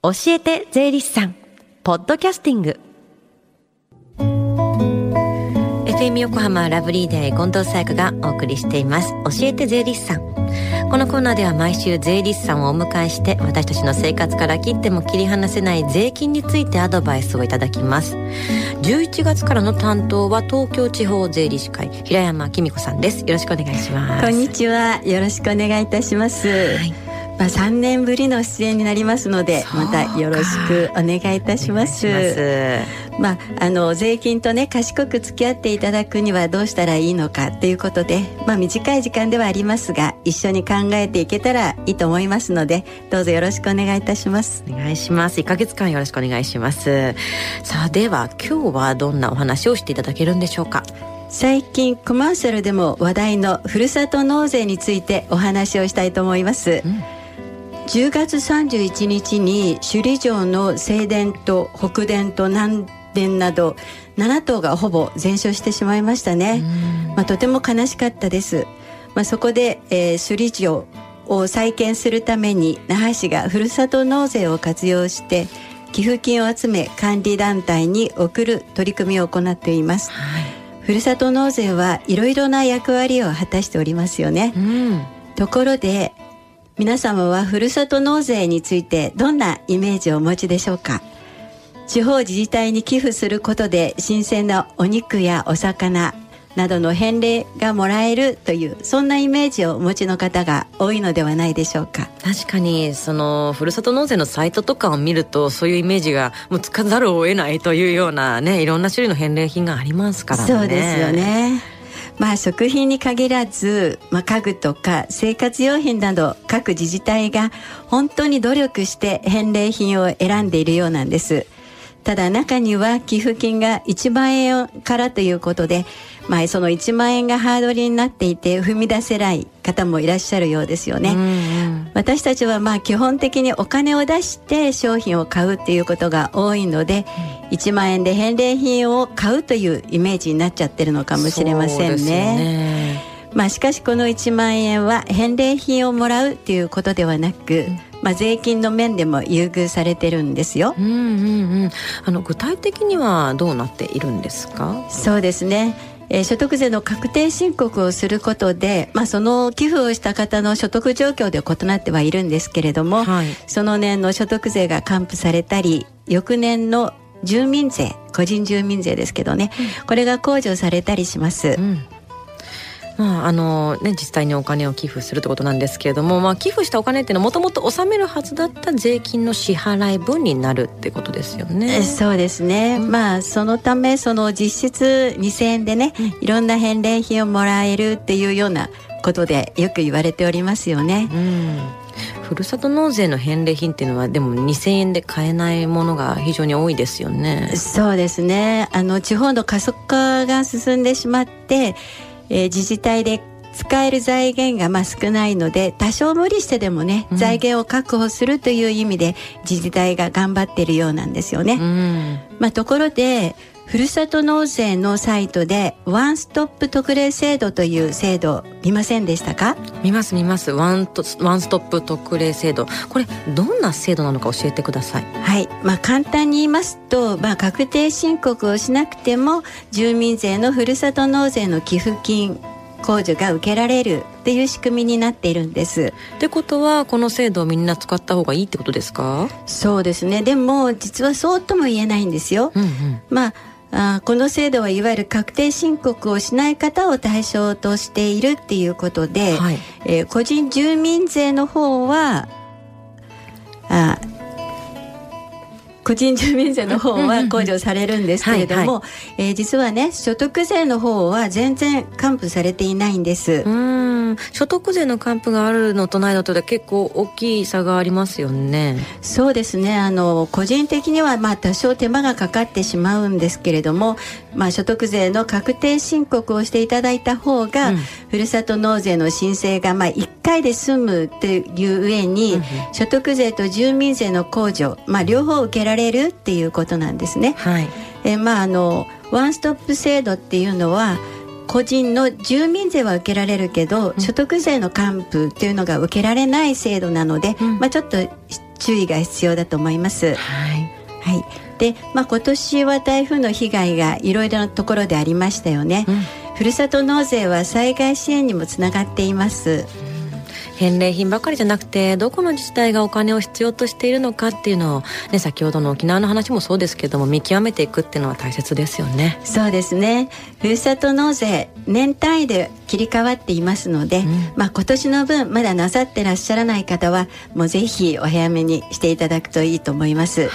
教えて税理士さん。ポッドキャスティング。FM 横浜ラブリーデー近藤沙耶香がお送りしています。教えて税理士さん。このコーナーでは毎週税理士さんをお迎えして私たちの生活から切っても切り離せない税金についてアドバイスをいただきます。11月からの担当は東京地方税理士会平山紀美子さんです。よろしくお願いします。こんにちは。よろしくお願いいたします、はいまあ、3年ぶりの出演になりますのでまたよろしくお願いいたします。まあ、あの税金とね賢く付き合っていただくにはどうしたらいいのかということで、まあ、短い時間ではありますが一緒に考えていけたらいいと思いますのでどうぞよろしくお願いいたします。お願いします。1か月間よろしくお願いします。さあでは今日はどんなお話をしていただけるんでしょうか？最近コマーシャルでも話題のふるさと納税についてお話をしたいと思います、うん10月31日に首里城の正殿と北殿と南殿など7棟がほぼ全焼してしまいましたね、まあ、とても悲しかったです、まあ、そこで、えー、首里城を再建するために那覇市がふるさと納税を活用して寄付金を集め管理団体に送る取り組みを行っています、はい、ふるさと納税はいろいろな役割を果たしておりますよね、うん、ところで皆様はふるさと納税についてどんなイメージをお持ちでしょうか？地方自治体に寄付することで新鮮なお肉やお魚などの返礼がもらえるというそんなイメージをお持ちの方が多いのではないでしょうか？確かにそのふるさと納税のサイトとかを見るとそういうイメージがもうつかざるを得ないというようなねいろんな種類の返礼品がありますからね。そうですよねまあ、食品に限らず、まあ、家具とか生活用品など各自治体が本当に努力して返礼品を選んでいるようなんです。ただ中には寄付金が1万円からということで、まあ、その1万円がハードルになっていて踏み出せない方もいらっしゃるようですよね。うんうん、私たちはまあ基本的にお金を出して商品を買うっていうことが多いので、うん、1万円で返礼品を買うというイメージになっちゃってるのかもしれませんね。まあ、しかしこの1万円は返礼品をもらうっていうことではなく、うんまあ、税金の面でも優遇されてるんですよ。うんうんうん、あの具体的にはどうなっているんですか？そうですね。えー、所得税の確定申告をすることで、まあ、その寄付をした方の所得状況で異なってはいるんですけれども、はい、その年の所得税が還付されたり翌年の住民税個人住民税ですけどね、うん、これが控除されたりします。うんまああのね、自治体にお金を寄付するってことなんですけれども、まあ、寄付したお金っていうのはもともと納めるはずだった税金の支払い分になるってことですよね。そうですね、うん、まあそのためその実質2,000円でね、いろんな返礼品をもらえるっていうようなことでよく言われておりますよね。うんふるさと納税の返礼品っていうのはでも2,000円で買えないものが非常に多いですよね。そうですねあの地方の過疎化が進んでしまってえー、自治体で使える財源がまあ少ないので多少無理してでもね、うん、財源を確保するという意味で自治体が頑張ってるようなんですよね。うん、まあ、ところでふるさと納税のサイトでワンストップ特例制度という制度見ませんでしたか？見ます見ます。ワンとワンストップ特例制度。これどんな制度なのか教えてください。はい。まあ簡単に言いますとまあ確定申告をしなくても住民税のふるさと納税の寄付金控除が受けられるっていう仕組みになっているんです。ってことはこの制度をみんな使った方がいいってことですか？そうですね。でも実はそうとも言えないんですよ。うんうん、まああこの制度はいわゆる確定申告をしない方を対象としているっていうことで、はい、えー、個人住民税の方はあ個人住民税の方は控除されるんですけれども、え実はね所得税の方は全然還付されていないんです。所得税の還付があるのとないのとで結構大きい差がありますよね。そうですね。あの個人的にはまあ多少手間がかかってしまうんですけれども、まあ、所得税の確定申告をしていただいた方が、うん、ふるさと納税の申請がまあ1回で済むっていう上に、うん、所得税と住民税の控除、まあ、両方受けられるっていうことなんですね。はい、えまああのワンストップ制度っていうのは個人の住民税は受けられるけど、うん、所得税の還付っていうのが受けられない制度なので、うん、まあ、ちょっと注意が必要だと思います。はい、はい。で、まあ、今年は台風の被害がいろいろなところでありましたよね、うん、ふるさと納税は災害支援にもつながっています返礼品ばかりじゃなくてどこの自治体がお金を必要としているのかっていうのを、ね、先ほどの沖縄の話もそうですけども見極めていくっていうのは大切ですよねそうですねふるさと納税年単位で切り替わっていますので、うん、まあ、今年の分まだなさってらっしゃらない方はもうぜひお早めにしていただくといいと思います。はい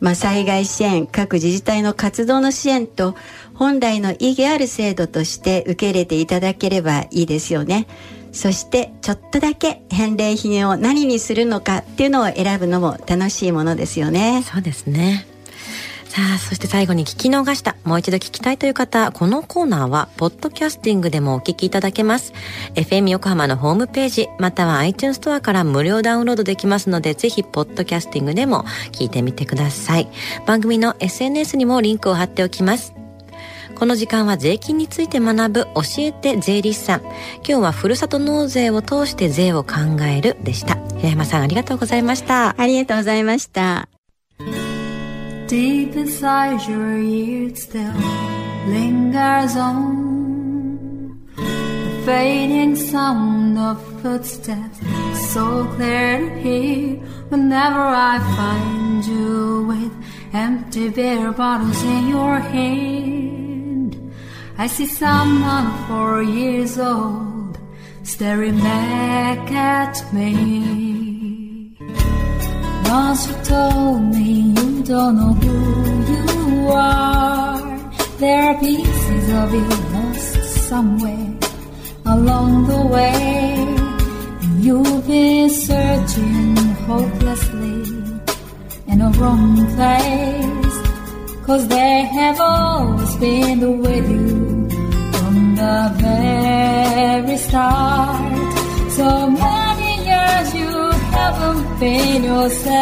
まあ、災害支援各自治体の活動の支援と本来の意義ある制度として受け入れていただければいいですよね。そしてちょっとだけ返礼品を何にするのかっていうのを選ぶのも楽しいものですよね。そうですね。さあ、そして最後に聞き逃した、もう一度聞きたいという方、このコーナーは、ポッドキャスティングでもお聞きいただけます。FM 横浜のホームページ、または iTunes ストアから無料ダウンロードできますので、ぜひ、ポッドキャスティングでも聞いてみてください。番組の SNS にもリンクを貼っておきます。この時間は税金について学ぶ教えて税理士さん。今日はふるさと納税を通して税を考えるでした。平山さんありがとうございました。ありがとうございました。Deep inside your ears still lingers on the fading sound of footsteps, so clear to hear whenever I find you with empty beer bottles in your hand. I see someone four years old staring back at me. Once you told me you don't know who you are. There are pieces of you lost somewhere along the way. You've been searching hopelessly in a wrong place. Cause they have always been with you the very start. So many years you haven't been yourself.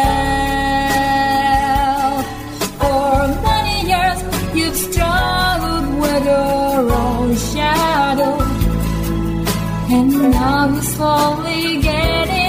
For many years you've struggled with your own shadow. And now you're slowly getting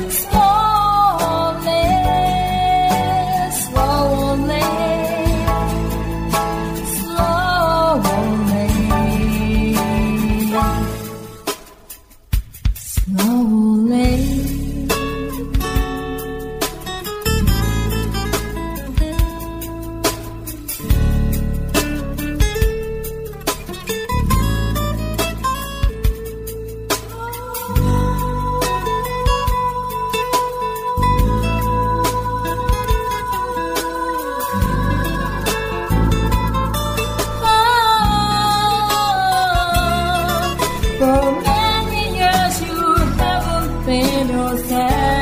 within yourself.